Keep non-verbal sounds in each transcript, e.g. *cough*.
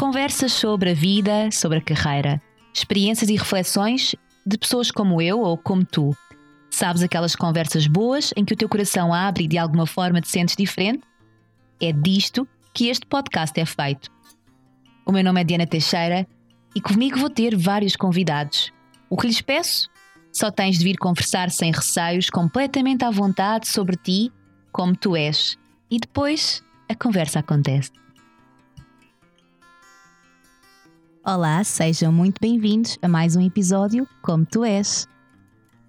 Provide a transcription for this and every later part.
Conversas sobre a vida, sobre a carreira. Experiências e reflexões de pessoas como eu ou como tu. Sabes aquelas conversas boas em que o teu coração abre e de alguma forma te sentes diferente? É disto que este podcast é feito. O meu nome é Diana Teixeira e comigo vou ter vários convidados. O que lhes peço? Só tens de vir conversar sem receios, completamente à vontade sobre ti, como tu és. E depois a conversa acontece. Olá, sejam muito bem-vindos a mais um episódio Como Tu És.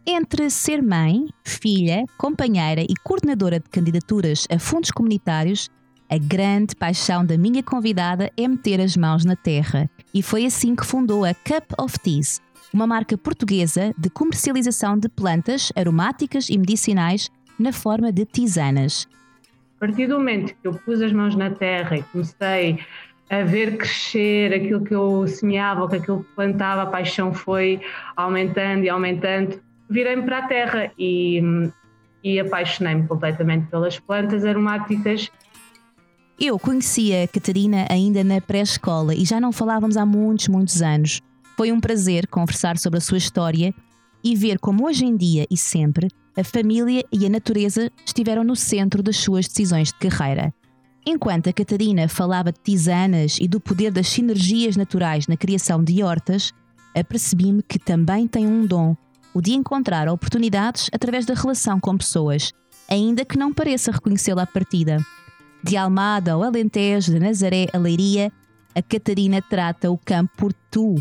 Entre ser mãe, filha, companheira e coordenadora de candidaturas a fundos comunitários, a grande paixão da minha convidada é meter as mãos na terra. E foi assim que fundou a Cup of Teas, uma marca portuguesa de comercialização de plantas aromáticas e medicinais na forma de tisanas. A partir do momento que eu pus as mãos na terra e comecei a ver crescer aquilo que eu semeava, que aquilo que plantava, a paixão foi aumentando e aumentando. Virei-me para a terra e, e apaixonei-me completamente pelas plantas aromáticas. Eu conhecia a Catarina ainda na pré-escola e já não falávamos há muitos, muitos anos. Foi um prazer conversar sobre a sua história e ver como hoje em dia e sempre a família e a natureza estiveram no centro das suas decisões de carreira. Enquanto a Catarina falava de tisanas e do poder das sinergias naturais na criação de hortas, apercebi-me que também tem um dom, o de encontrar oportunidades através da relação com pessoas, ainda que não pareça reconhecê-la à partida. De Almada ao Alentejo, de Nazaré a Leiria, a Catarina trata o campo por tu.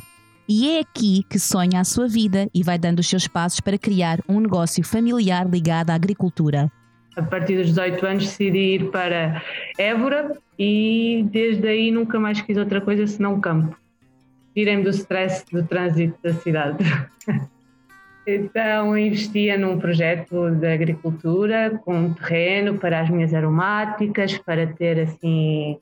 E é aqui que sonha a sua vida e vai dando os seus passos para criar um negócio familiar ligado à agricultura a partir dos 18 anos decidi ir para Évora e desde aí nunca mais quis outra coisa senão campo. Tirem-me do stress do trânsito da cidade. *laughs* então investia num projeto de agricultura com terreno para as minhas aromáticas, para ter assim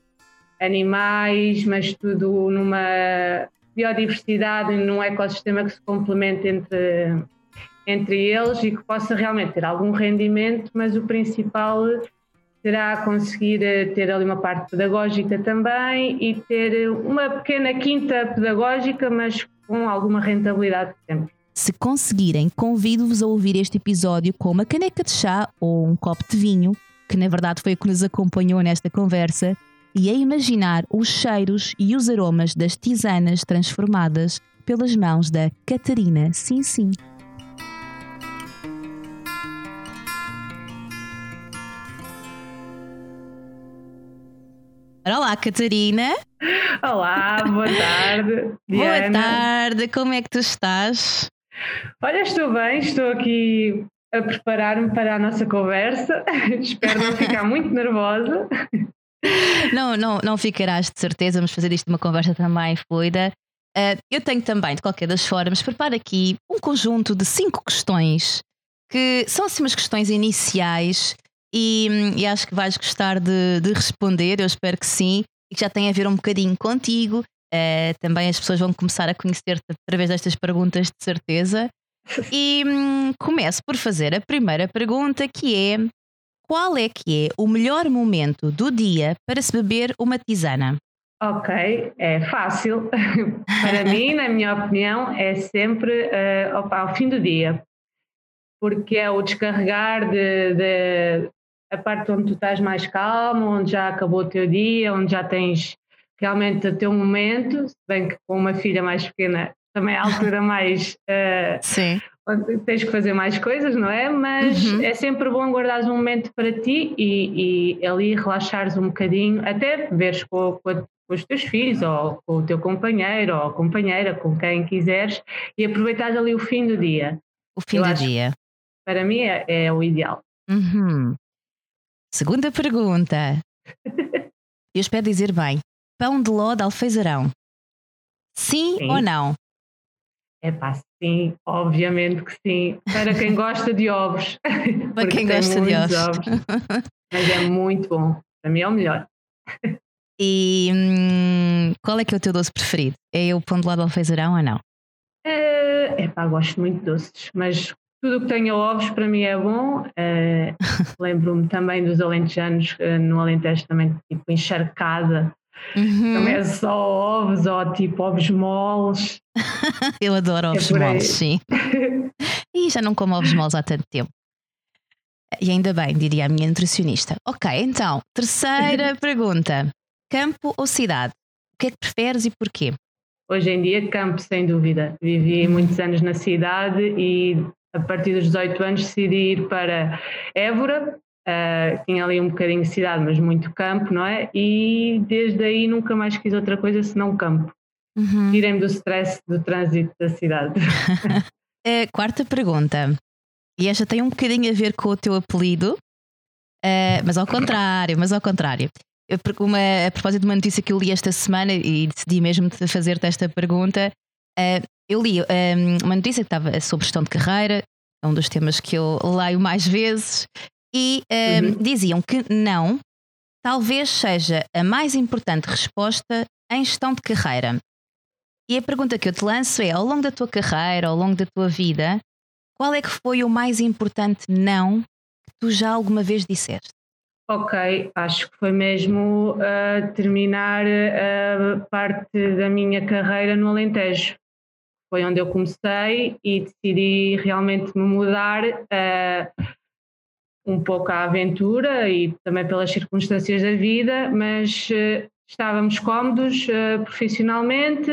animais, mas tudo numa biodiversidade, num ecossistema que se complementa entre entre eles e que possa realmente ter algum rendimento, mas o principal será conseguir eh, ter ali uma parte pedagógica também e ter uma pequena quinta pedagógica, mas com alguma rentabilidade sempre. Se conseguirem, convido-vos a ouvir este episódio com uma caneca de chá ou um copo de vinho, que na verdade foi o que nos acompanhou nesta conversa, e a imaginar os cheiros e os aromas das tisanas transformadas pelas mãos da Catarina. Sim, sim. Olá, Catarina. Olá, boa tarde. *laughs* Boa tarde, como é que tu estás? Olha, estou bem, estou aqui a preparar-me para a nossa conversa. *laughs* Espero não ficar *laughs* muito nervosa. Não, não, não ficarás de certeza, vamos fazer isto uma conversa também fluida. Uh, eu tenho também, de qualquer das formas, preparo aqui um conjunto de cinco questões que são assim umas questões iniciais e, e acho que vais gostar de, de, responder, eu espero que sim, e que já tem a ver um bocadinho contigo. Uh, também as pessoas vão começar a conhecer-te através destas perguntas, de certeza. *laughs* E hum, começo por fazer a primeira pergunta, que é: qual é que é o melhor momento do dia para se beber uma tisana? Ok, é fácil. *laughs* para mim, na minha opinião, é sempre uh, ao fim do dia, porque é o descarregar de, de, a parte onde tu estás mais calmo, onde já acabou o teu dia, onde já tens realmente o teu momento, se bem que com uma filha mais pequena também é a altura mais uh, *laughs* Sim. onde tens que fazer mais coisas, não é? Mas uhum. é sempre bom guardares um momento para ti e, e ali relaxares um bocadinho, até veres com, com, com, os teus filhos ou com o teu companheiro ou companheira, com quem quiseres, e aproveitares ali o fim do dia. O fim Eu do dia. Para mim é, é o ideal. Uhum. Segunda pergunta. *laughs* Eu espero dizer bem. Pão de ló de alfeizarão. Sim, sim. ou não? É pá, sim, obviamente que sim. Para quem gosta de ovos. *laughs* Para quem gosta de ovos. ovos. Mas é muito bom. Para mim é o melhor. E hum, qual é que é o teu doce preferido? É o pão de ló de alfeizarão ou não? É pá, gosto muito de doces, mas tudo o que tenha ovos para mim é bom. Uh, Lembro-me também dos alentejanos, uh, no Alentejo também, tipo encharcada Uhum. Também é só ovos ou tipo ovos moles. *laughs* Eu adoro é ovos moles, sim. *laughs* e já não como ovos moles há tanto tempo. E ainda bem, diria a minha nutricionista. Ok, então, terceira *laughs* pergunta: campo ou cidade? O que é que preferes e porquê? Hoje em dia, campo, sem dúvida. Vivi muitos anos na cidade e a partir dos 18 anos decidi ir para Évora. Uh, tinha ali um bocadinho de cidade, mas muito campo, não é? E desde aí nunca mais quis outra coisa senão campo. Uhum. Tirem-me do stress do trânsito da cidade. *laughs* quarta pergunta. E esta tem um bocadinho a ver com o teu apelido, uh, mas ao contrário, mas ao contrário. Eu, uma, a propósito de uma notícia que eu li esta semana e decidi mesmo fazer-te esta pergunta, uh, eu li um, ehm, uma notícia que estava sobre gestão de carreira, é um dos temas que eu leio mais vezes, e um, ehm, uhum. diziam que não, talvez seja a mais importante resposta em gestão de carreira. E a pergunta que eu te lanço é: ao longo da tua carreira, ao longo da tua vida, qual é que foi o mais importante não que tu já alguma vez disseste? Ok, acho que foi mesmo uh, terminar a uh, parte da minha carreira no Alentejo. Foi onde eu comecei e decidi realmente me mudar uh, um pouco à aventura e também pelas circunstâncias da vida, mas uh, estávamos cómodos profissionalmente,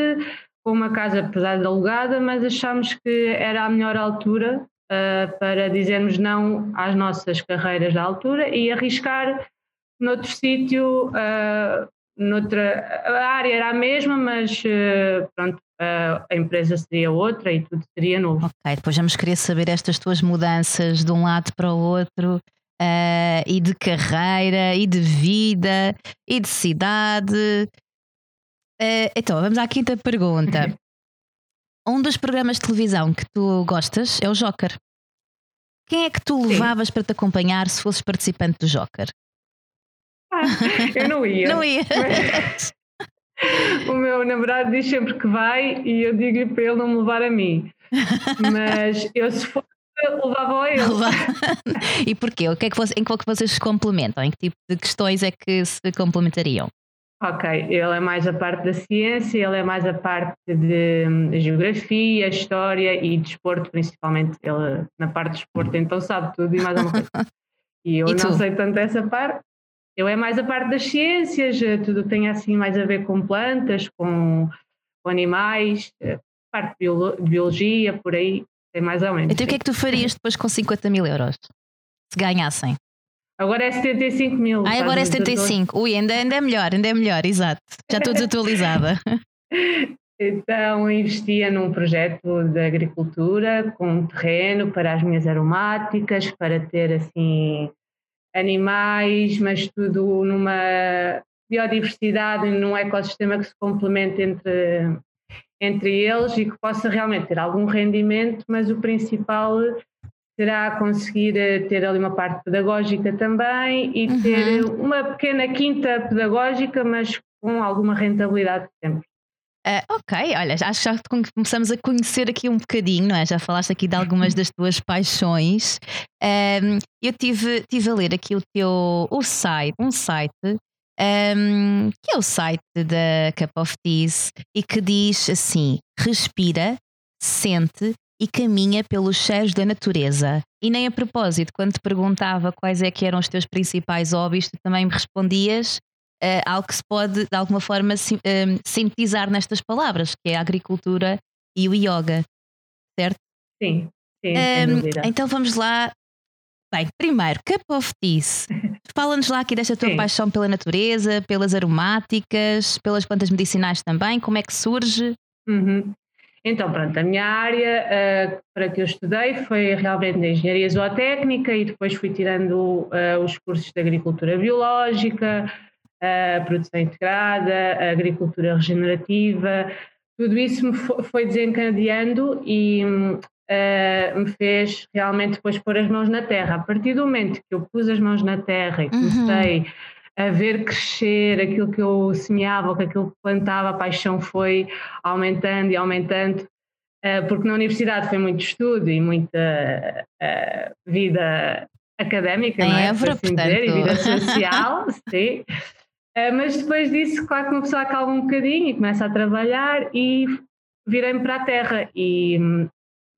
com uma casa apesar de alugada, mas achámos que era a melhor altura uh, para dizermos não às nossas carreiras da altura e arriscar noutro sítio, uh, noutra, a área era a mesma, mas uh, pronto, a empresa seria outra e tudo seria novo. Ok, depois vamos querer saber estas tuas mudanças de um lado para o outro. Uh, e de carreira, e de vida, e de cidade, Uh, então, vamos à quinta pergunta. um dos programas de televisão que tu gostas é o Joker. Quem é que tu levavas Sim. para te acompanhar se fosses participante do Joker? Eu não ia. não ia. *laughs* o meu namorado diz sempre que vai e eu digo para ele não me levar a mim. Mas eu, se fosse, levava a ele. e porquê? O que é que, em que é que vocês se complementam? Em que tipo de questões é que se complementariam? Ok, ele é mais a parte da ciência, ele é mais a parte de, de geografia, história e desporto, principalmente. Ele na parte de desporto então sabe tudo e mais alguma coisa. *laughs* E eu e não sei tanto essa parte. Eu é mais a parte das ciências, eh, tudo que tem assim mais a ver com plantas, com, com animais, eh, parte de biologia, por aí, tem mais ou menos. Então o que é que tu farias depois com 50 mil euros? Se ganhassem? Agora é 75 mil. Ah, agora é 75. Ui, ainda, ainda é melhor, ainda é melhor, exato. Já estou desatualizada. *laughs* então investia num projeto de agricultura com terreno para as minhas aromáticas, para ter assim animais, mas tudo numa biodiversidade, num ecossistema que se complemente entre, entre eles e que possa realmente ter algum rendimento, mas o principal será conseguir eh, ter ali uma parte pedagógica também e uhum. ter uma pequena quinta pedagógica, mas com alguma rentabilidade sempre. Uh, ok, olha, acho que já começamos a conhecer aqui um bocadinho, não é? Já falaste aqui de algumas das tuas paixões. Um, eu tive, tive a ler aqui o teu o site, um site um, que é o site da Cup of Teas e que diz assim: respira, sente e caminha pelos cheiros da natureza. E nem a propósito, quando te perguntava quais é que eram os teus principais hobbies, tu também me respondias uh, algo que se pode de alguma forma uh, sintetizar nestas palavras, que é a agricultura e o yoga, certo? Sim, sim. Um, então vamos lá. Bem, primeiro, Cup of Teas. Fala-nos lá aqui desta tua sim. paixão pela natureza, pelas aromáticas, pelas plantas medicinais também, como é que surge? Uhum. Então, pronto, a minha área uh, para que eu estudei foi realmente a engenharia zootécnica e depois fui tirando uh, os cursos de agricultura biológica, uh, produção integrada, agricultura regenerativa. Tudo isso me foi desencadeando e me fez realmente depois pôr as mãos na terra. A partir do momento que eu pus as mãos na terra e comecei uhum a ver crescer aquilo que eu semeava, que aquilo que plantava, a paixão foi aumentando e aumentando, eh, porque na universidade foi muito estudo e muita uh, vida académica, em não é? Évora, assim portanto... dizer, e vida social, *laughs* sim. Uh, mas depois disso, claro que uma pessoa acalma um bocadinho e começa a trabalhar e virei-me para a terra e,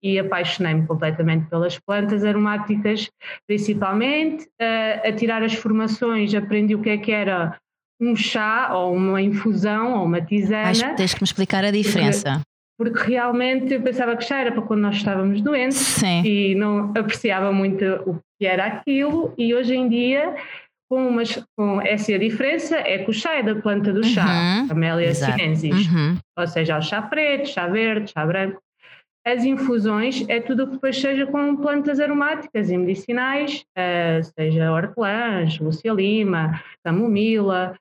e apaixonei-me completamente pelas plantas aromáticas, principalmente. Uh, a tirar as formações, aprendi o que é que era um chá ou uma infusão ou uma tisana. Acho que tens que me explicar a diferença. Porque, porque realmente eu pensava que chá era para quando nós estávamos doentes Sim. e não apreciava muito o que era aquilo e hoje em dia com, umas, com essa diferença é que o chá é da planta do chá, uhum, Camellia sinensis, uhum. ou seja, o chá preto, chá verde, chá branco. As infusões é tudo o que depois seja com plantas aromáticas e medicinais, uh, seja hortelãs, Lúcia Lima, camomila,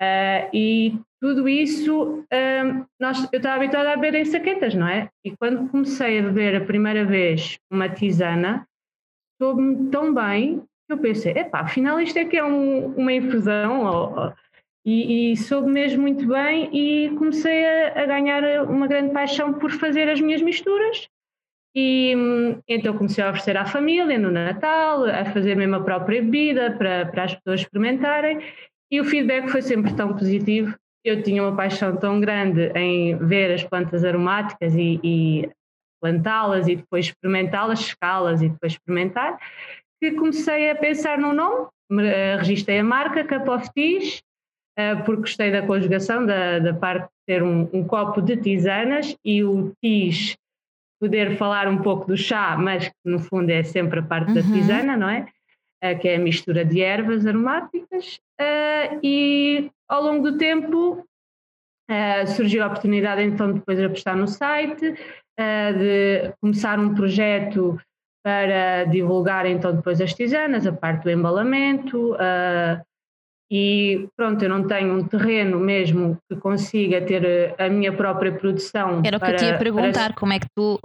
uh, e tudo isso uh, nós, eu estava habituada a beber em saquetas, não é? E quando comecei a beber a primeira vez uma tisana, soube-me tão bem eu pensei, epá, afinal isto é que é um, uma infusão, e, e, soube mesmo muito bem e comecei a, a, ganhar uma grande paixão por fazer as minhas misturas. E então comecei a oferecer à família no Natal, a fazer mesmo a própria bebida para, para as pessoas experimentarem. E o feedback foi sempre tão positivo. Eu tinha uma paixão tão grande em ver as plantas aromáticas e, e plantá-las e depois experimentá-las, escá-las e depois experimentar, que comecei a pensar no nome, registrei a marca Cup of Teas, eh, porque gostei da conjugação, da, da parte de ter um, um, copo de tisanas e o tis poder falar um pouco do chá, mas que no fundo é sempre a parte uhum. da tisana, não é? Uh, que é a mistura de ervas aromáticas. E ao longo do tempo surgiu a oportunidade então depois de apostar no site, de começar um projeto para divulgar então depois as tisanas, a parte do embalamento. Uh, e pronto, eu não tenho um terreno mesmo que consiga ter a minha própria produção. Era o que eu te ia perguntar, para... como é que tu.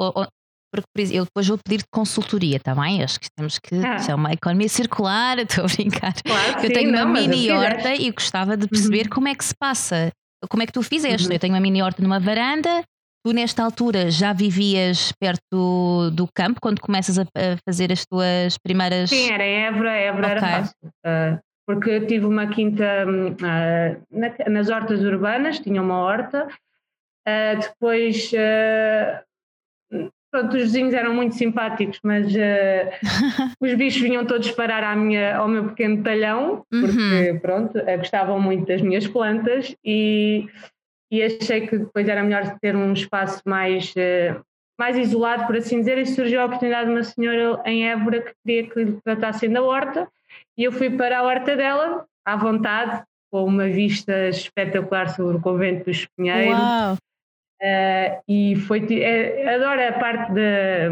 Porque eu depois vou pedir consultoria, está bem? Acho que temos que. Ah. Isso é uma economia circular, *laughs* estou a brincar. Claro eu sim, tenho não, uma mini horta e gostava de perceber uhum. como é que se passa. Como é que tu fizeste? Uhum. Eu tenho uma mini horta numa varanda, Tu, nesta altura, já vivias perto do campo quando começas a, fazer as tuas primeiras. Sim, era em Évora, Évora okay. era fácil. Uh, porque tive uma quinta uh, na, nas hortas urbanas, tinha uma horta. Uh, depois, pronto, os vizinhos eram muito simpáticos, mas *laughs* os bichos vinham todos parar à minha, ao meu pequeno talhão, porque, uhum. pronto, gostavam muito das minhas plantas e e achei que depois era melhor ter um espaço mais, uh, mais isolado, por assim dizer, e surgiu a oportunidade de uma senhora em Évora que queria que lhe tratassem da horta, e eu fui para a horta dela, à vontade, com uma vista espetacular sobre o convento dos Pinheiros. Uau. Uh, e foi, é, adoro a parte de,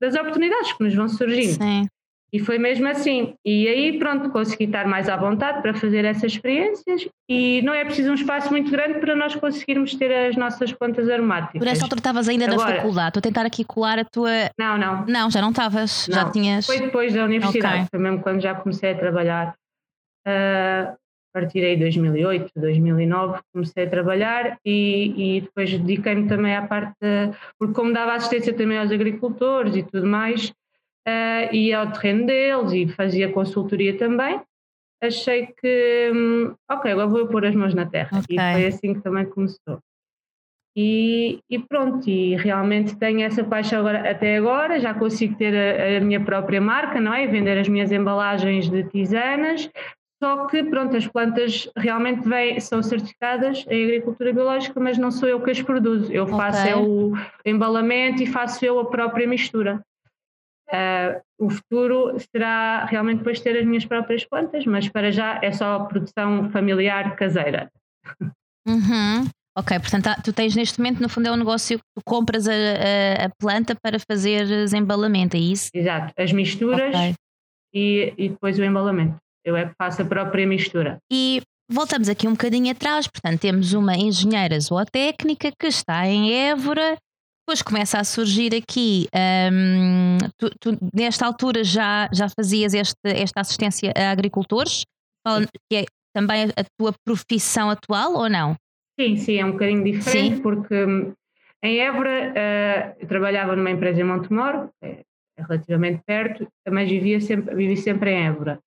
das oportunidades que nos vão surgindo. Sim. E foi mesmo assim. E aí, pronto, consegui estar mais à vontade para fazer essas experiências e não é preciso um espaço muito grande para nós conseguirmos ter as nossas plantas aromáticas. Por essa altura estavas ainda Agora, na faculdade, estou a tentar aqui colar a tua. Não, não. Não, já não estavas, já tinhas. Foi depois da universidade, okay. foi mesmo quando já comecei a trabalhar. Uh, a partir aí de 2008, 2009, comecei a trabalhar e, e depois dediquei-me também à parte, de, porque como dava assistência também aos agricultores e tudo mais, uh, ia ao terreno deles e fazia consultoria também. Achei que, hum, ok, agora vou pôr as mãos na terra. Okay. E foi assim que também começou. E, e, pronto, e realmente tenho essa paixão agora, até agora, já consigo ter a, a, minha própria marca, não é? Vender as minhas embalagens de tisanas, só que pronto, as plantas realmente vem, são certificadas em agricultura biológica, mas não sou eu que as produzo, eu faço okay. é o embalamento e faço eu a própria mistura. Uh, o futuro será realmente depois ter as minhas próprias plantas, mas para já é só produção familiar caseira. Uhum. Ok, portanto, tu tens neste momento, no fundo, é um negócio que tu compras a, a, a planta para fazeres embalamento, é isso? Exato, as misturas okay. e, e depois o embalamento. Eu é que faço a própria mistura. E voltamos aqui um bocadinho atrás, portanto, temos uma engenheira zootécnica que está em Évora depois começa a surgir aqui, um, tu, tu, nesta altura já, já fazias este, esta assistência a agricultores, que é também a tua profissão atual ou não? Sim, sim, é um bocadinho diferente, sim. porque hum, em Évora uh, eu trabalhava numa empresa em Montemor, é, é relativamente perto, mas vivia sempre, vivi sempre em Évora.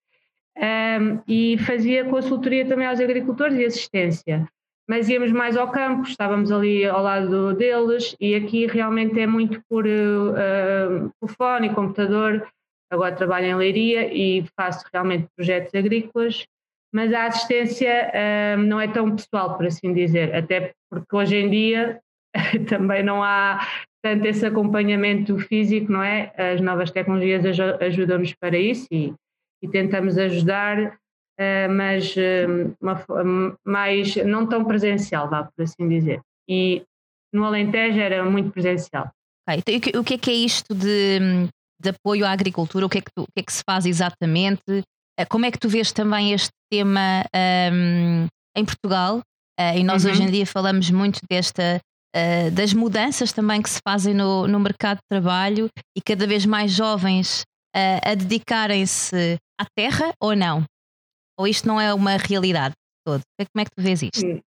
um, e fazia consultoria também aos agricultores e assistência. Mas íamos mais ao campo, estávamos ali ao lado deles e aqui realmente é muito por uh, telefone e computador. Agora trabalho em leiria e faço realmente projetos agrícolas, mas a assistência uh, não é tão pessoal, por assim dizer, até porque hoje em dia *laughs* também não há tanto esse acompanhamento físico, não é? As novas tecnologias ajudam-nos para isso e, e tentamos ajudar, mas uh, uma, mais não tão presencial, vá por assim dizer. E no Alentejo era muito presencial. Okay. Então, o que é que é isto de, de apoio à agricultura? O que, é que tu, o que é que se faz exatamente? Uh, como é que tu vês também este tema um, em Portugal? e nós uhum. hoje em dia falamos muito desta uh, das mudanças também que se fazem no, no mercado de trabalho e cada vez mais jovens uh, a dedicarem-se à terra ou não? Ou isto não é uma realidade toda? Como é que tu vês isto?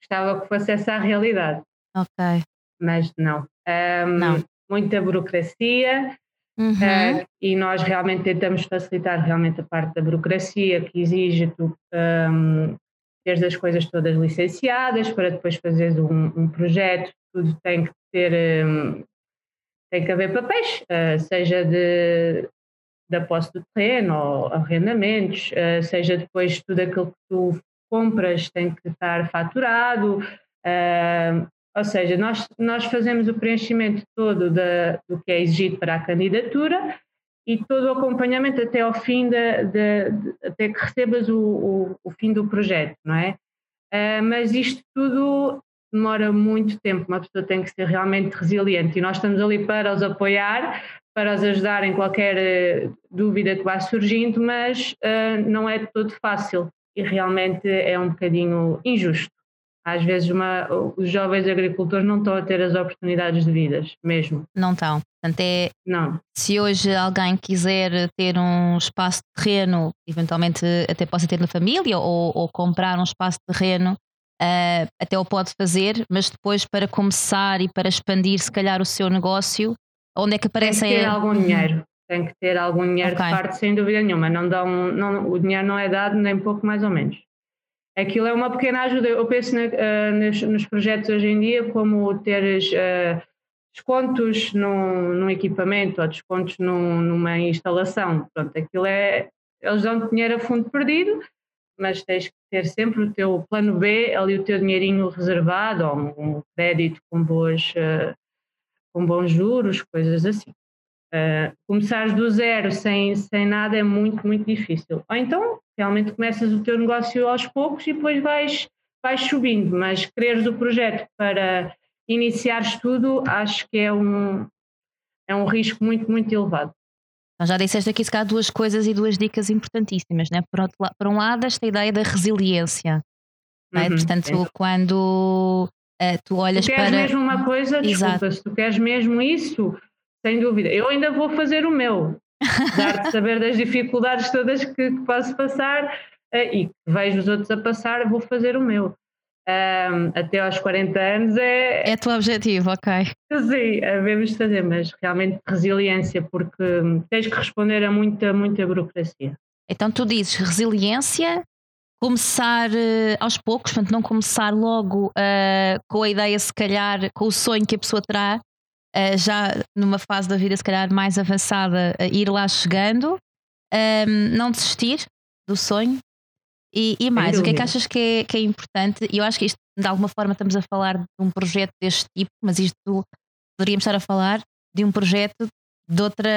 Gostava que fosse essa a realidade. Ok. Mas não. Um, não. Muita burocracia, Uhum. Uh, e nós realmente tentamos facilitar realmente a parte da burocracia que exige tu um, teres as coisas todas licenciadas para depois fazeres um, um projeto, tudo tem que ter, um, tem que haver papéis, uh, seja de, da posse do terreno ou arrendamentos, uh, seja depois tudo aquilo que tu compras tem que estar faturado, uh, ou seja, nós, nós fazemos o preenchimento todo da, do que é exigido para a candidatura e todo o acompanhamento até ao fim, de, de, de até que recebas o, o, o, fim do projeto, não é? Uh, mas isto tudo demora muito tempo, uma pessoa tem que ser realmente resiliente e nós estamos ali para os apoiar, para os ajudar em qualquer uh, dúvida que vá surgindo, mas uh, não é todo fácil e realmente é um bocadinho injusto. Às vezes uma, os jovens agricultores não estão a ter as oportunidades devidas, mesmo. Não estão. Portanto, é, não. se hoje alguém quiser ter um espaço de terreno, eventualmente até possa ter na família ou, ou comprar um espaço de terreno, uh, até o pode fazer, mas depois para começar e para expandir, se calhar, o seu negócio, onde é que aparece Tem que ter a... algum dinheiro. Tem que ter algum dinheiro okay. de parte, sem dúvida nenhuma. Não dão, não, o dinheiro não é dado nem pouco mais ou menos. Aquilo é uma pequena ajuda. Eu penso na, uh, nos, nos, projetos hoje em dia como teres uh, descontos num, num, equipamento ou descontos num, numa instalação. Pronto, aquilo é. Eles dão dinheiro a fundo perdido, mas tens que ter sempre o teu plano B, ali o teu dinheirinho reservado, ou um, crédito com, boas, uh, com bons juros, coisas assim. Uh, do zero sem, sem nada é muito, muito difícil. Ou então realmente começas o teu negócio aos poucos e depois vais, vais subindo, mas quereres o projeto para iniciares tudo, acho que é um, é um risco muito, muito elevado. Então já disseste aqui se calhar duas coisas e duas dicas importantíssimas, né? por, outro, por um lado, esta ideia da resiliência. Uhum, é? Portanto, é. quando uh, tu olhas tu queres para. mesmo uma coisa, desculpa, Exato. se tu queres mesmo isso, sem dúvida. Eu ainda vou fazer o meu dar de *laughs* saber das dificuldades todas que, que posso passar uh, e que vejo os outros a passar, vou fazer o meu. Um, até aos 40 anos é. É o teu objetivo, ok. Sim, devemos fazer, mas realmente resiliência, porque tens que responder a muita, muita burocracia. Então tu dizes resiliência, começar uh, aos poucos, portanto, não começar logo uh, com a ideia, se calhar, com o sonho que a pessoa terá, uh, já numa fase da vida se calhar mais avançada, uh, ir lá chegando, um, não desistir do sonho. E, e mais, o que é que achas que é, que é importante? E eu acho que isto, de alguma forma, estamos a falar de um projeto deste tipo, mas isto poderíamos estar a falar de um projeto de, outra,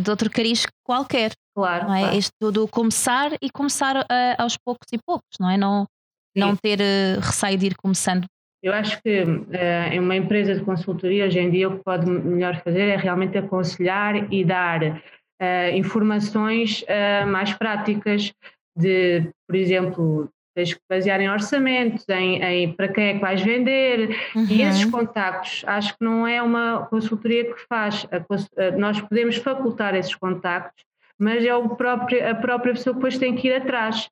de outro cariz qualquer. Claro. Não é? Claro. Isto do começar e começar uh, aos poucos e poucos, não é? Não, não ter uh, receio de ir começando eu acho que uh, em uma empresa de consultoria, hoje em dia, o que pode melhor fazer é realmente aconselhar e dar uh, informações uh, mais práticas de, por exemplo, tens que basear em orçamentos, em, em, para quem é que vais vender uhum. e esses contactos. Acho que não é uma consultoria que faz. A, nós podemos facultar esses contactos, mas é o próprio, a própria pessoa que depois tem que ir atrás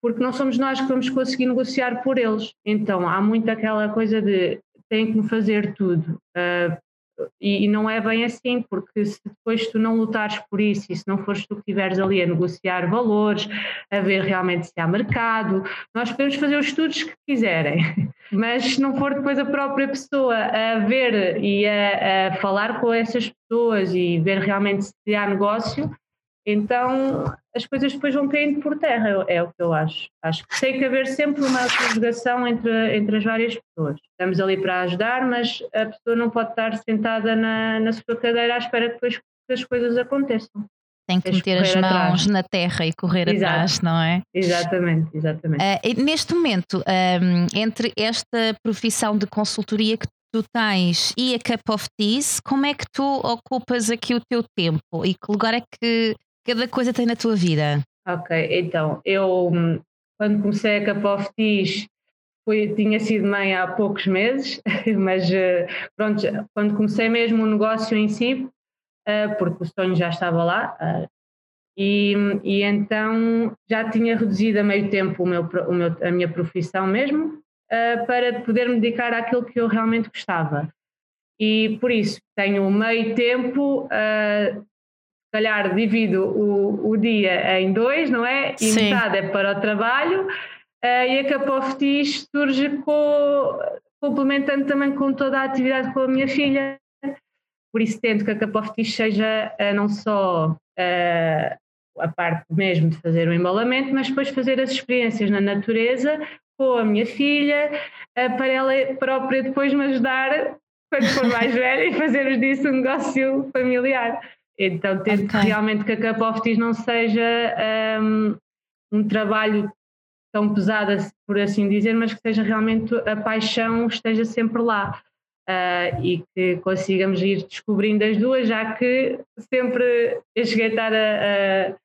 porque não somos nós que vamos conseguir negociar por eles. Então há muito aquela coisa de tem que me fazer tudo. Uh, e, e, não é bem assim, porque se depois tu não lutares por isso e se não fores tu que estiveres ali a negociar valores, a ver realmente se há mercado, nós podemos fazer os estudos que quiserem, *laughs* mas se não for depois a própria pessoa a ver e a, a falar com essas pessoas e ver realmente se há negócio, então as coisas depois vão caindo por terra, é o que eu acho. Acho que tem que haver sempre uma conjugação entre, entre as várias pessoas. Estamos ali para ajudar, mas a pessoa não pode estar sentada na, na sua cadeira à espera que depois que as coisas aconteçam. Tem que meter as mãos atrás. na terra e correr Exato. atrás, não é? Exatamente, exatamente. Uh, neste momento, um, entre esta profissão de consultoria que tu tens e a Cup of Teas, como é que tu ocupas aqui o teu tempo e que lugar é que cada coisa tem na tua vida? Ok, então, eu quando comecei a Cup of Teas foi, tinha sido mãe há poucos meses, *laughs* mas eh, pronto, quando comecei mesmo o negócio em si, eh, porque o sonho já estava lá, eh, e, e então já tinha reduzido a meio tempo o meu, o meu, a minha profissão mesmo, para poder me dedicar àquilo que eu realmente gostava. E por isso tenho meio tempo calhar divido o, o dia em dois, não é? E Sim. metade é para o trabalho uh, e a Tea surge com, complementando também com toda a atividade com a minha filha. Por isso tento que a Tea seja uh, não só uh, a parte mesmo de fazer o embalamento, mas depois fazer as experiências na natureza com a minha filha, para ela própria depois me ajudar quando for mais *laughs* velha e fazermos disso um negócio familiar. Então tento okay. realmente que a Cup of Teas não seja um, um trabalho tão pesado, por assim dizer, mas que seja realmente a paixão esteja sempre lá. Uh, e que consigamos ir descobrindo as duas, já que sempre eu cheguei a estar a, a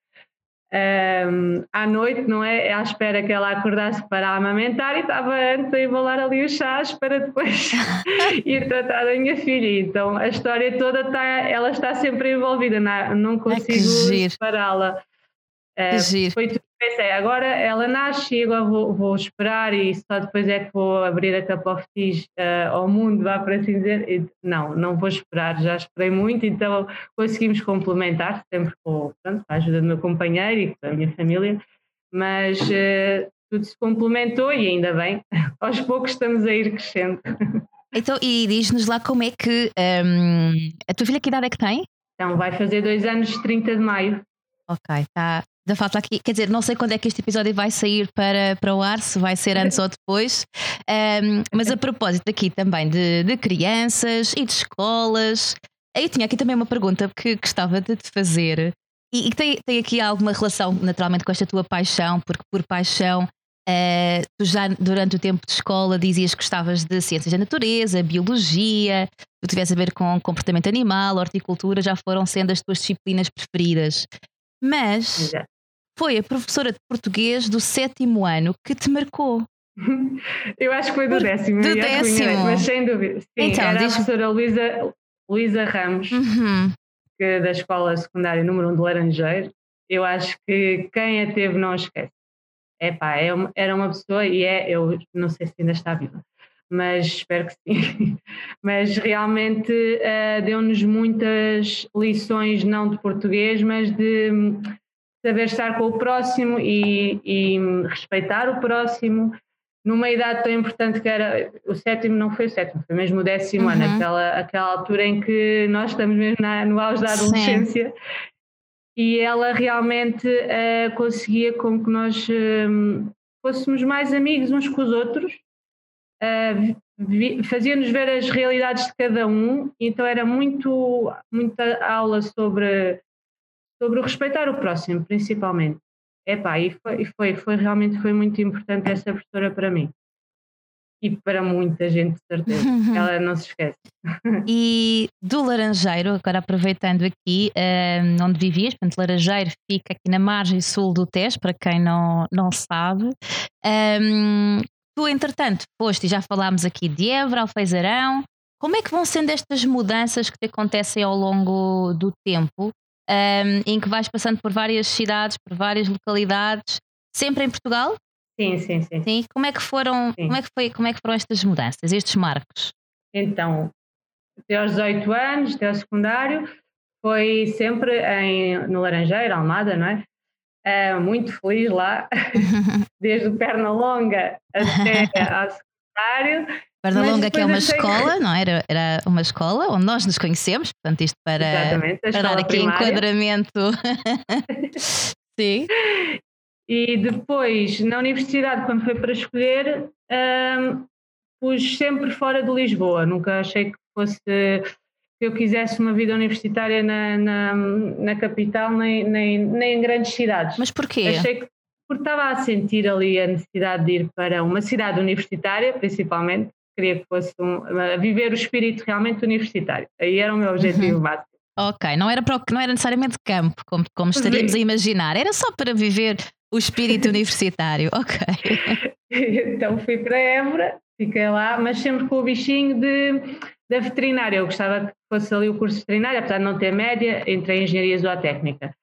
um, à noite, não é? À espera que ela acordasse para amamentar e estava antes a embalar ali os chás para depois *laughs* ir tratar da minha filha. Então a história toda está, ela está sempre envolvida, não, não consigo separá-la. Uh, foi tudo pensei, agora ela nasce e agora vou, vou, esperar e só depois é que vou abrir a Cup of Teas uh, ao mundo, vá para assim dizer. E, não, não vou esperar, já esperei muito, então conseguimos complementar sempre com, pronto, a ajuda do meu companheiro e da minha família, mas uh, tudo se complementou e ainda bem, *laughs* aos poucos estamos a ir crescendo. *laughs* Então, e diz-nos lá como é que um, a tua filha que idade é que tem? Então, vai fazer dois anos, 30 de maio. Ok, está da falta aqui. Quer dizer, não sei quando é que este episódio vai sair para, para o ar, se vai ser antes *laughs* ou depois. Um, mas a propósito aqui também de, de crianças e de escolas, eu tinha aqui também uma pergunta que gostava de te fazer. E, e tem, tem aqui alguma relação, naturalmente, com esta tua paixão, porque por paixão Uh, tu já durante o tempo de escola dizias que gostavas de ciências da natureza, biologia, tu tivesse a ver com comportamento animal, horticultura, já foram sendo as tuas disciplinas preferidas. Mas foi a professora de português do sétimo ano que te marcou. *laughs* Eu acho que foi do décimo. Do décimo. mas sem dúvida. Sim, então, era a professora Luísa, Luísa Ramos, uhum. que, da escola secundária número 1 um de Laranjeiro. Eu acho que quem a teve não esquece. Epá, é uma, era uma pessoa e é, eu não sei se ainda está viva, mas espero que sim. *laughs* mas realmente uh, deu-nos muitas lições, não de português, mas de saber estar com o próximo e, e, respeitar o próximo numa idade tão importante que era o sétimo não foi o sétimo, foi mesmo o décimo uhum. ano, aquela, aquela altura em que nós estamos mesmo na, no auge da adolescência Sim. e ela realmente uh, conseguia com que nós uh, fôssemos mais amigos uns com os outros, uh, fazia-nos ver as realidades de cada um, então era muito muita aula sobre sobre o respeitar o próximo, principalmente. Epá, e foi, foi, foi realmente foi muito importante essa professora para mim. E para muita gente, de certeza. *laughs* Ela não se esquece. *laughs* E do Laranjeiro, agora aproveitando aqui, um, onde vivias, portanto, Laranjeiro fica aqui na margem sul do Tejo, para quem não, não sabe. Um, tu, entretanto, foste, e já falámos aqui de Évora, Alfeizarão. Como é que vão sendo estas mudanças que te acontecem ao longo do tempo? Um, em que vais passando por várias cidades, por várias localidades, sempre em Portugal? Sim, sim, sim. sim? Como é que foram, como é que foi, como é que foram estas mudanças, estes marcos? Então, até aos 18 anos, até ao secundário, foi sempre em, no Laranjeiro, Almada, não é? Uh, muito feliz lá, *laughs* *laughs* desde o Pernalonga até *laughs* ao secundário. Pernalonga, que é uma escola, que... não é? era? Era uma escola onde nós nos conhecemos, portanto, isto para, para dar aqui primária. enquadramento. *laughs* Sim. E depois, na universidade, quando foi para escolher, um, pus sempre fora de Lisboa. Nunca achei que fosse que eu quisesse uma vida universitária na, na, na capital, nem, nem, nem em grandes cidades. Mas porquê? Achei que porque estava a sentir ali a necessidade de ir para uma cidade universitária, principalmente, queria que fosse um, viver o espírito realmente universitário. Aí era o meu objetivo uhum. básico. Ok, não era, para, não era necessariamente campo, como, como estaríamos a imaginar, era só para viver o espírito universitário, *laughs* ok. *laughs* então fui para Évora, fiquei lá, mas sempre com o bichinho de, da veterinária. Eu gostava que fosse ali o curso de veterinária, apesar de não ter média, entrei em engenharia zootécnica.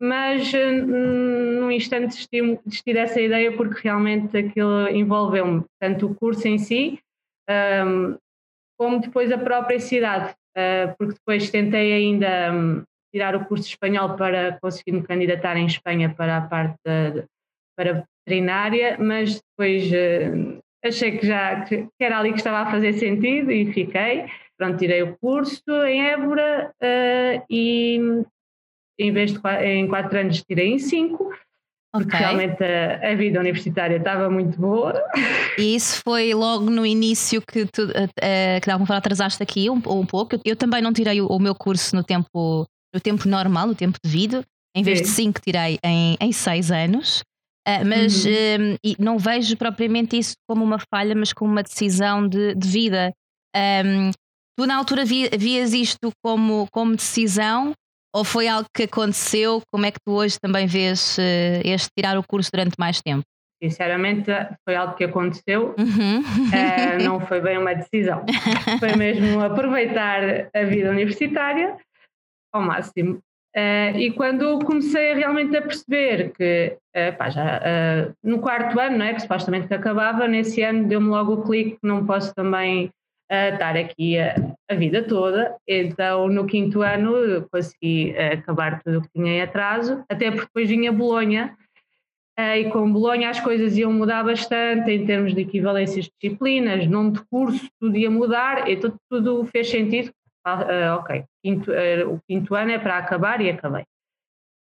Mas hum, num instante desisti, desisti dessa ideia porque realmente aquilo envolveu-me, tanto o curso em si, um, como depois a própria cidade, uh, porque depois tentei ainda um, tirar o curso espanhol para conseguir me candidatar em Espanha para a parte de, para veterinária, mas depois uh, achei que já que era ali que estava a fazer sentido e fiquei. Pronto, tirei o curso em Évora uh, e em vez de em quatro anos tirei em cinco. Porque okay. realmente a, a, vida universitária estava muito boa. E isso foi logo no início que tu, uh, que de alguma forma atrasaste aqui um, um pouco. Eu também não tirei o, o meu curso no tempo no tempo normal, no tempo devido. Em vez Sim. de 5, tirei em, em 6 anos. Uh, mas uhum. um, não vejo propriamente isso como uma falha, mas como uma decisão de, de vida. Um, tu, na altura, vi, vias isto como, como decisão ou foi algo que aconteceu? Como é que tu hoje também vês uh, este tirar o curso durante mais tempo? Sinceramente, foi algo que aconteceu, uhum. uh, não foi bem uma decisão. *laughs* Foi mesmo aproveitar a vida universitária ao máximo. Uh, e quando comecei realmente a perceber que, uh, pá, já no quarto ano, não é, que supostamente que acabava, nesse ano deu-me logo o clique que não posso também estar aqui a, a, vida toda. Então, no quinto ano, consegui acabar tudo o que tinha em atraso, até porque depois vinha Bolonha. e com Bolonha as coisas iam mudar bastante em termos de equivalências de disciplinas, nome de curso, tudo ia mudar, então tudo fez sentido uh, ok, quinto, o quinto ano é para acabar e acabei.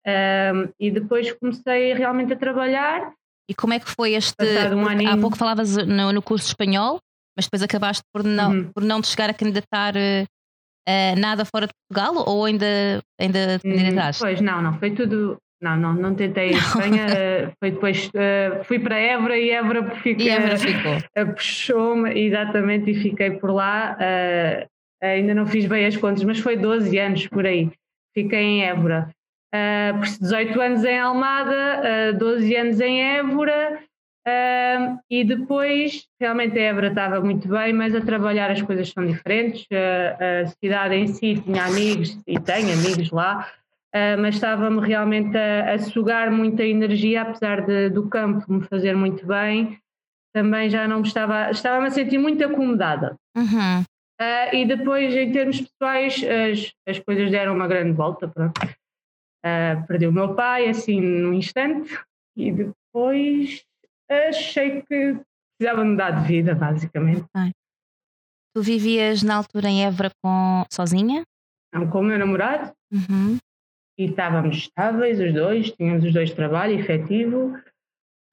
Um, e depois comecei realmente a trabalhar. E como é que foi este. Um há pouco falavas no, no, curso espanhol, mas depois acabaste por não, uhum. por não te chegar a candidatar uh, nada fora de Portugal ou ainda, ainda te hum, candidataste? Pois, não, não, foi tudo. Não, não, não tentei em *laughs* Espanha, foi depois, uh, fui para Évora e Évora, fiquei, e Évora ficou. *laughs* puxou-me exatamente e fiquei por lá. Ainda não fiz bem as contas, mas foi 12 anos por aí. Fiquei em Évora. Uh, 18 anos em Almada, uh, 12 anos em Évora, uh, e depois realmente a Évora estava muito bem, mas a trabalhar as coisas são diferentes. Uh, a cidade em si tinha amigos e tem amigos lá, uh, mas estava-me realmente a, a, sugar muita energia, apesar de, do campo me fazer muito bem. Também já não me estava, estava-me a sentir muito acomodada. Uhum. Uh, e depois, em termos pessoais, as, as coisas deram uma grande volta. Uh, perdi o meu pai, assim, num instante, e depois achei que precisava mudar de vida, basicamente. Tu vivias na altura em Évora com, sozinha? Não, com o meu namorado. Uhum. E estávamos estáveis, os dois, tínhamos os dois trabalho efetivo.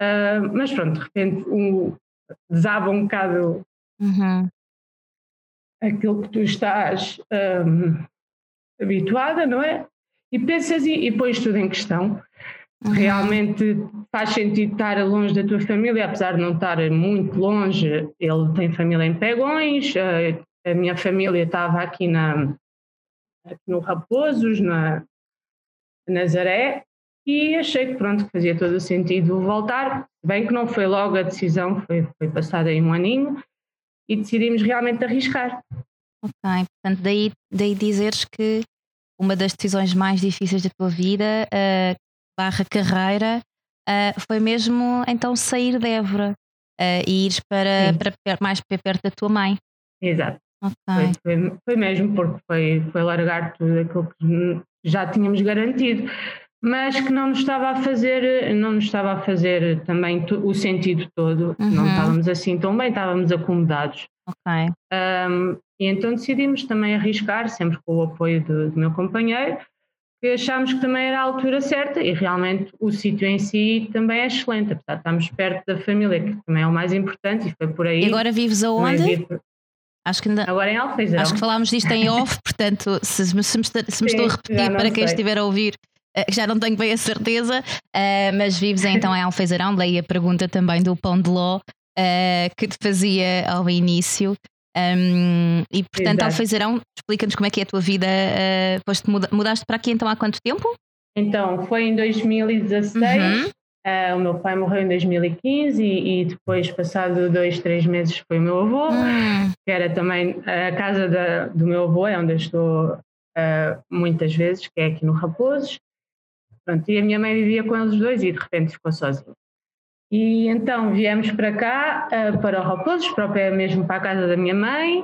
Uh, mas pronto, de repente um, desaba um bocado uhum aquilo que tu estás um, habituada, não é? E pensas e, e pões tudo em questão. Realmente faz sentido estar longe da tua família, apesar de não estar muito longe. Ele tem família em Pegões, a, a minha família estava aqui, na, no Raposos, na Nazaré, e achei que pronto, fazia todo o sentido voltar. Bem que não foi logo a decisão, foi, foi passada em um aninho, e decidimos realmente arriscar. Ok, portanto, daí, daí dizeres que uma das decisões mais difíceis da tua vida, uh, barra carreira, uh, foi mesmo então sair de Évora uh, e ires para, para mais para perto da tua mãe. Exato. Okay. Foi, foi, foi, mesmo, porque foi, foi largar tudo aquilo que já tínhamos garantido, mas que não nos estava a fazer, não nos estava a fazer também o sentido todo. Uhum. Não estávamos assim tão bem, estávamos acomodados. Ok. Um, e então decidimos também arriscar, sempre com o apoio do, do meu companheiro, achámos que também era a altura certa e realmente o sítio em si também é excelente, apesar de estarmos perto da família, que também é o mais importante e foi por aí. E agora vives aonde? Acho que ainda, Agora em Alfeizerão. Acho que falámos disto em off, portanto, se, se, me, se me estou a repetir para quem estiver a ouvir, eh, já não tenho bem a certeza, uh, mas vives então em Alfeizerão, daí a pergunta também do pão de ló uh, que te fazia ao início. Um, e portanto, Exato. Alfeizerão, explica-nos como é que é a tua vida. Uh, mudaste para aqui então há quanto tempo? Então, foi em 2016. Uhum. Uh, o meu pai morreu em 2015 e, e, depois, passado dois, três meses, foi o meu avô, uhum. que era também a casa da, do meu avô, é onde eu estou uh, muitas vezes, que é aqui no Raposos. Pronto, e a minha mãe vivia com eles dois e de repente ficou sozinha. E então viemos para cá, uh, para Raposos, próprio mesmo para a casa da minha mãe.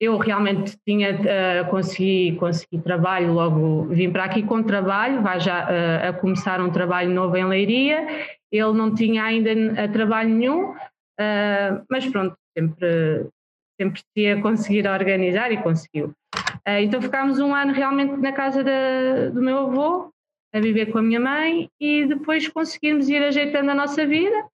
Eu realmente tinha, uh, consegui, consegui trabalho, logo vim para aqui com trabalho, vai já uh, a começar um trabalho novo em Leiria. Ele não tinha ainda trabalho nenhum, mas pronto, sempre, sempre se ia conseguir organizar e conseguiu. então ficámos um ano realmente na casa da, do meu avô, a viver com a minha mãe e depois conseguimos ir ajeitando a nossa vida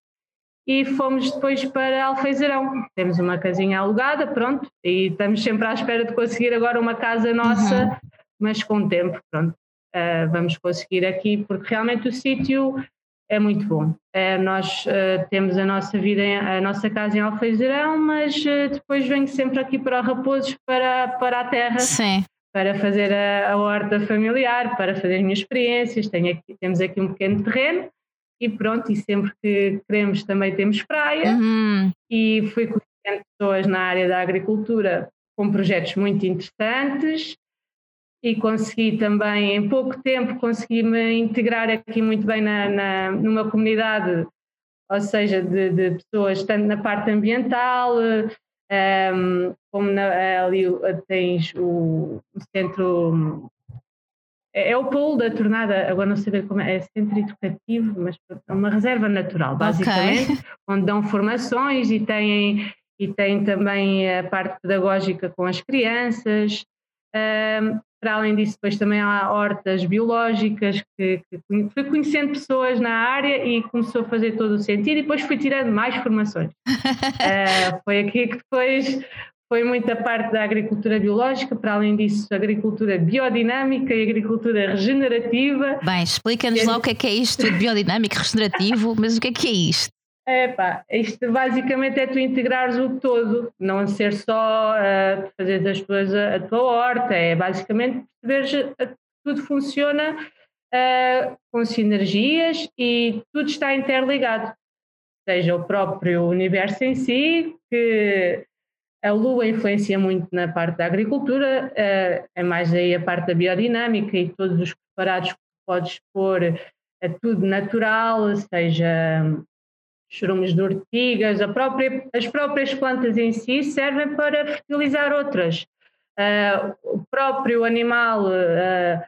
e fomos depois para Alfeizerão. Temos uma casinha alugada, pronto, e estamos sempre à espera de conseguir agora uma casa nossa, uhum. mas com tempo, pronto. Uh, vamos conseguir aqui, porque realmente o sítio é muito bom. Uh, nós uh, temos a nossa vida, em, a nossa casa em Alfeizerão, mas depois venho sempre aqui para o Raposos, para, para a terra. Sim para fazer a, a, horta familiar, para fazer as minhas experiências. Aqui, temos aqui um pequeno terreno e pronto, e sempre que queremos também temos praia. Uhum. E fui conhecendo pessoas na área da agricultura com projetos muito interessantes e consegui também, em pouco tempo, consegui me integrar aqui muito bem na, na numa comunidade, ou seja, de, de pessoas tanto na parte ambiental, um, como na, ali tens o, centro é, é o polo da tornada, agora não sei como é, é centro educativo, mas é uma reserva natural, basicamente, okay. onde dão formações e têm, e têm também a parte pedagógica com as crianças. Um, para além disso, depois também há hortas biológicas, que, que fui conhecendo pessoas na área e começou a fazer todo o sentido, e depois fui tirando mais formações. uh, *laughs* foi aqui que depois foi muita parte da agricultura biológica, para além disso, agricultura biodinâmica e agricultura regenerativa. Bem, explica-nos lá o que é que é isto biodinâmico, regenerativo, mas o que é que é isto? É pá, isto basicamente é tu integrares o todo, não ser só uh, fazer as a, a, tua horta, é basicamente perceberes que tudo funciona uh, com sinergias e tudo está interligado, seja o próprio universo em si, que a lua influencia muito na parte da agricultura, uh, é mais aí a parte da biodinâmica e todos os preparados que podes pôr, é tudo natural, seja chorumes de ortigas, própria, as próprias plantas em si servem para fertilizar outras. Uh, o próprio animal uh,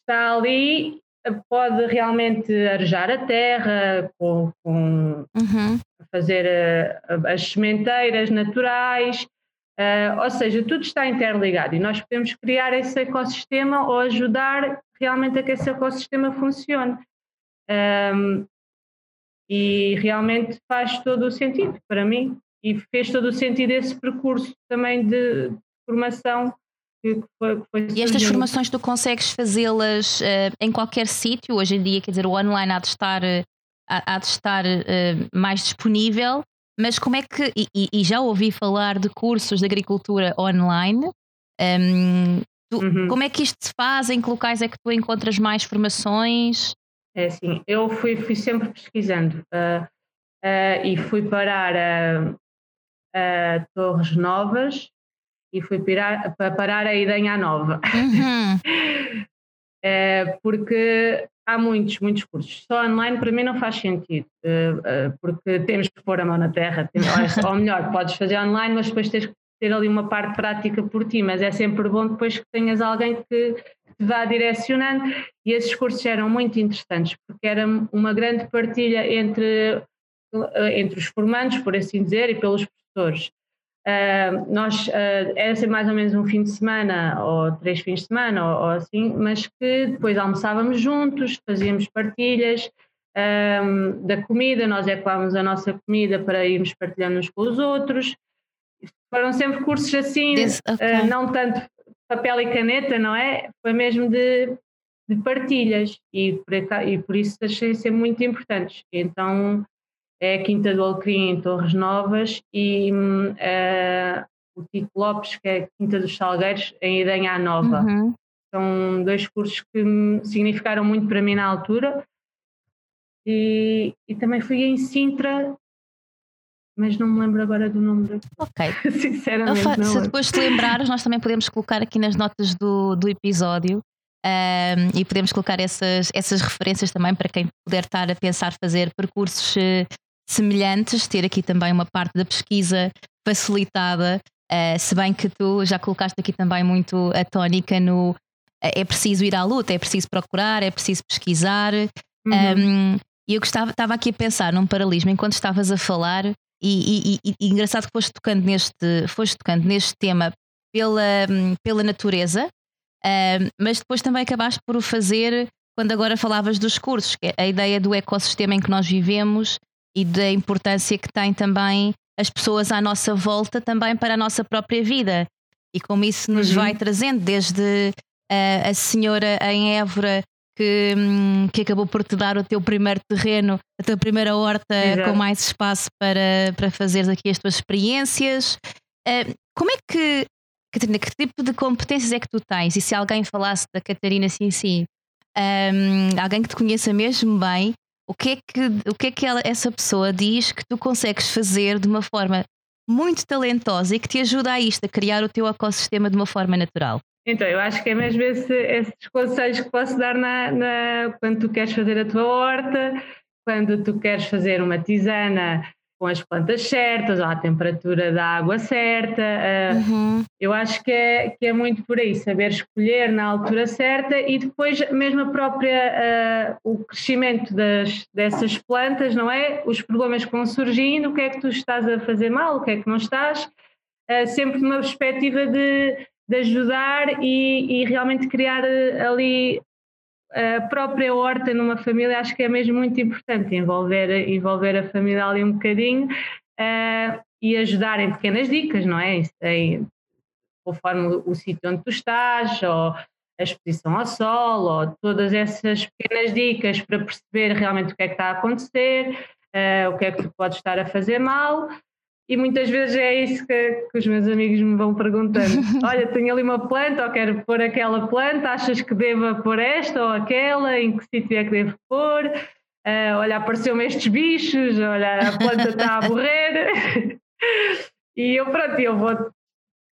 está ali, pode realmente arejar a terra, com, com uhum. fazer uh, as sementeiras naturais, ou seja, tudo está interligado e nós podemos criar esse ecossistema ou ajudar realmente a que esse ecossistema funcione. Um, e realmente faz todo o sentido para mim e fez todo o sentido esse percurso também de formação que foi, que foi e estas formações tu consegues fazê-las uh, em qualquer sítio hoje em dia, quer dizer, o online há de estar, uh, há, de estar uh, mais disponível, mas como é que, e, e, já ouvi falar de cursos de agricultura online, um, ehm, tu, uhum. como é que isto se faz? Em que locais é que tu encontras mais formações? É assim, eu fui, fui sempre pesquisando uh, uh, e fui parar a, a, Torres Novas e fui parar, parar a Idanha Nova. Uhum. uh, *laughs* porque há muitos, muitos cursos. Só online para mim não faz sentido, porque temos que pôr a mão na terra, temos, *laughs* ou melhor, podes fazer online, mas depois tens que ter ali uma parte prática por ti, mas é sempre bom depois que tenhas alguém que vá direcionando. E esses cursos eram muito interessantes, porque era uma grande partilha entre, eh, entre os formandos, por assim dizer, e pelos professores. Uh, nós, uh, era ser mais ou menos um fim de semana, ou três fins de semana, ou, ou assim, mas que depois almoçávamos juntos, fazíamos partilhas, um, da comida, nós ecoámos a nossa comida para irmos partilhando uns com os outros. Foram sempre cursos assim, This, okay. uh, não tanto papel e caneta, não é? Foi mesmo de, de partilhas e por, e por isso achei ser muito importantes. Então é a Quinta do Alecrim em Torres Novas e uh, o Tito Lopes, que é a Quinta dos Salgueiros, em Idanha Nova. Uhum. São dois cursos que significaram muito para mim na altura e, e também fui em Sintra, mas não me lembro agora do nome do. Ok. *laughs* Sinceramente. Se depois te lembrares, nós também podemos colocar aqui nas notas do, do episódio um, e podemos colocar essas, essas referências também para quem puder estar a pensar fazer percursos uh, semelhantes, ter aqui também uma parte da pesquisa facilitada. Uh, se bem que tu já colocaste aqui também muito a tónica no uh, é preciso ir à luta, é preciso procurar, é preciso pesquisar. Uhum. Um, e eu gostava, estava aqui a pensar num paralelismo enquanto estavas a falar, e, e, e, e engraçado que foste tocando neste, foste tocando neste tema pela, pela natureza, uh, mas depois também acabaste por o fazer quando agora falavas dos cursos, que é a ideia do ecossistema em que nós vivemos e da importância que tem também as pessoas à nossa volta também para a nossa própria vida. E como isso nos uhum. vai trazendo, desde uh, a senhora em Évora que, hum, que acabou por te dar o teu primeiro terreno, a tua primeira horta Exato. com mais espaço para, para fazeres aqui as tuas experiências. Uh, como é que, Catarina, que tipo de competências é que tu tens? E se alguém falasse da Catarina sim, sim, um, alguém que te conheça mesmo bem, o que é que, o que, é que ela, essa pessoa diz que tu consegues fazer de uma forma muito talentosa e que te ajuda a isto, a criar o teu ecossistema de uma forma natural? Então, eu acho que é mesmo esse, esses conselhos que posso dar na, na, quando tu queres fazer a tua horta, quando tu queres fazer uma tisana com as plantas certas, ou a temperatura da água certa. Uh, uhum. Eu acho que é, que é muito por aí, saber escolher na altura certa e depois mesmo a própria, uh, o crescimento das, dessas plantas, não é? Os problemas que vão surgindo, o que é que tu estás a fazer mal, o que é que não estás, uh, sempre numa perspectiva de de ajudar e, e, realmente criar eh, ali a própria horta numa família, acho que é mesmo muito importante envolver, envolver a família ali um bocadinho uh, e ajudar em pequenas dicas, não é? Em, conforme o, o sítio onde tu estás, ou a exposição ao sol, ou todas essas pequenas dicas para perceber realmente o que é que está a acontecer, uh, o que é que tu podes estar a fazer mal e muitas vezes é isso que, que, os meus amigos me vão perguntando. *laughs* Olha, tenho ali uma planta ou quero pôr aquela planta, achas que deva pôr esta ou aquela? Em que sítio é que devo pôr? Uh, olha, apareceu-me estes bichos, olha, a planta está a morrer. *laughs* e eu, pronto, eu vou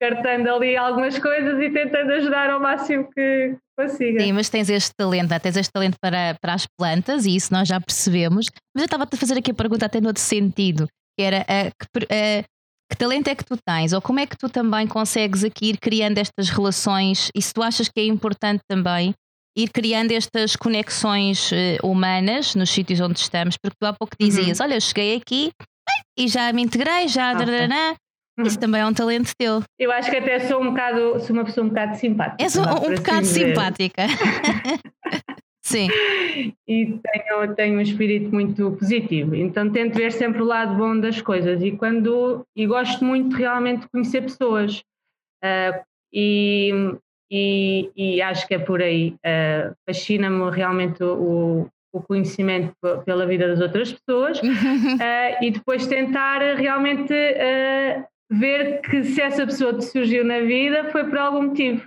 cartando ali algumas coisas e tentando ajudar ao máximo que consiga. Sim, mas tens este talento, tens este talento para, para as plantas e isso nós já percebemos. Mas eu estava-te a fazer aqui a pergunta até no outro sentido que era que, uh, que talento é que tu tens ou como é que tu também consegues aqui ir criando estas relações e se tu achas que é importante também ir criando estas conexões uh, humanas nos sítios onde estamos, porque tu há pouco uhum. dizias, uhum. olha, eu cheguei aqui e já me integrei, já okay. Uhum. Isso também é um talento teu. Eu acho que até sou um bocado, sou uma pessoa um bocado simpática. És um, um assim bocado simpática. *laughs* Sim. E tenho, tenho um espírito muito positivo. Então tento ver sempre o lado bom das coisas e quando e gosto muito realmente de conhecer pessoas. Uh, e, e, e, acho que é por aí. Uh, Fascina-me realmente o, o conhecimento pela vida das outras pessoas uh, *laughs* e depois tentar realmente ver que se essa pessoa te surgiu na vida foi por algum motivo.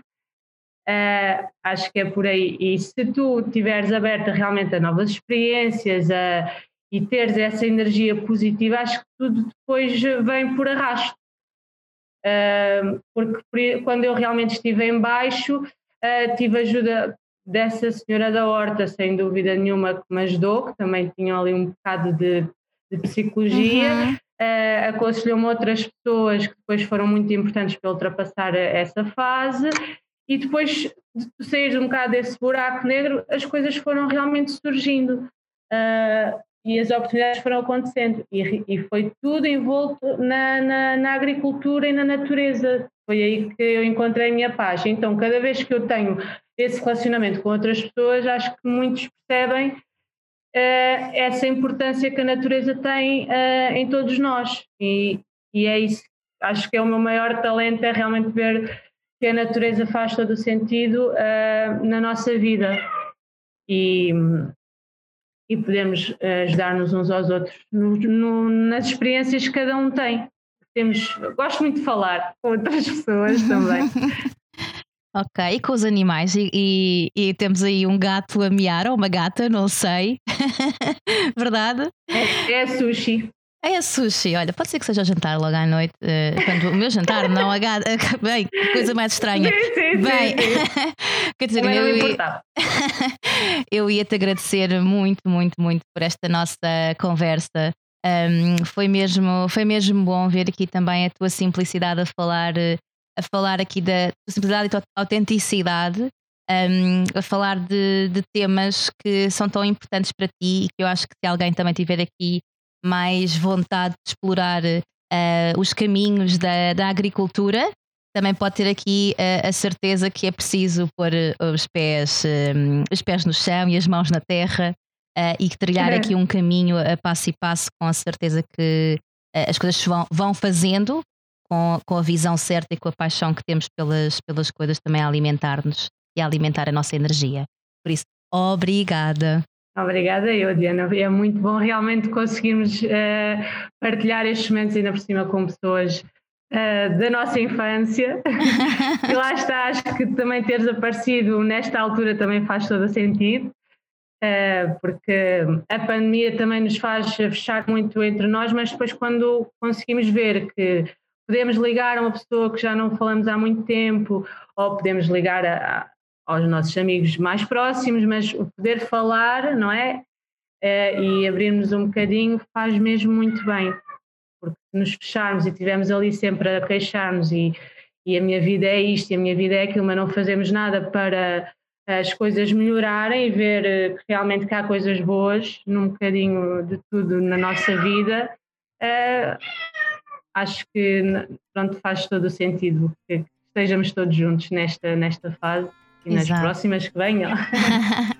Uh, acho que é por aí. E se tu estiveres aberta realmente a novas experiências a, e teres essa energia positiva, acho que tudo depois vem por arrasto. Uh, porque quando eu realmente estive em baixo, uh, tive ajuda dessa senhora da horta, sem dúvida nenhuma, que me ajudou, que também tinha ali um bocado de, de psicologia. Uhum. uh, aconselhou-me outras pessoas que depois foram muito importantes para ultrapassar essa fase e depois de sair um bocado desse buraco negro, as coisas foram realmente surgindo uh, e as oportunidades foram acontecendo e, e foi tudo envolto na, na, na, agricultura e na natureza. Foi aí que eu encontrei a minha paz. Então, cada vez que eu tenho esse relacionamento com outras pessoas, acho que muitos percebem uh, essa importância que a natureza tem uh, em todos nós. E, e é isso. Acho que é o meu maior talento, é realmente ver que a natureza faz todo o sentido uh, na nossa vida e, e podemos uh, ajudar-nos uns aos outros no, no, nas experiências que cada um tem. Temos, gosto muito de falar com outras *laughs* pessoas também. *laughs* Ok, e com os animais? E, e, e, temos aí um gato a miar, ou uma gata, não sei. *laughs* Verdade? É, é sushi. É sushi, olha, pode ser que seja jantar logo à noite. Uh, quando o meu jantar, não a gata. Bem, coisa mais estranha. Sim, sim, Bem, sim, *laughs* quer dizer, eu, eu, eu ia *laughs* te agradecer muito, muito, muito por esta nossa conversa. Um, foi, mesmo, foi mesmo bom ver aqui também a tua simplicidade a falar, a falar aqui da simplicidade e autenticidade. Um, a falar de, de temas que são tão importantes para ti e que eu acho que se alguém também tiver aqui mais vontade de explorar uh, os caminhos da, da agricultura, também pode ter aqui uh, a certeza que é preciso pôr eh, os pés, um, os pés no chão e as mãos na terra uh, e trilhar aqui um caminho a passo e passo com a certeza que as coisas vão, vão fazendo com, com a visão certa e com a paixão que temos pelas, pelas coisas também a alimentar-nos e a alimentar a nossa energia. Por isso, obrigada. Obrigada eu, Diana. É muito bom realmente conseguirmos uh, partilhar estes momentos ainda por cima com pessoas uh, da nossa infância. *laughs* e lá está, acho que também teres aparecido nesta altura também faz todo o sentido. Uh, porque a pandemia também nos faz fechar muito entre nós, mas depois quando conseguimos ver que podemos ligar a uma pessoa que já não falamos há muito tempo, ou podemos ligar a, aos nossos amigos mais próximos, mas o poder falar, não é? é e abrirmos um bocadinho faz mesmo muito bem, porque se nos fecharmos e estivermos ali sempre a queixarmos e, e a minha vida é isto e a minha vida é aquilo, mas não fazemos nada para as coisas melhorarem e ver eh, que realmente que há coisas boas num bocadinho de tudo na nossa vida, uh, acho que pronto, faz todo o sentido que estejamos todos juntos nesta, nesta fase e nas Exato. próximas que venham. *laughs*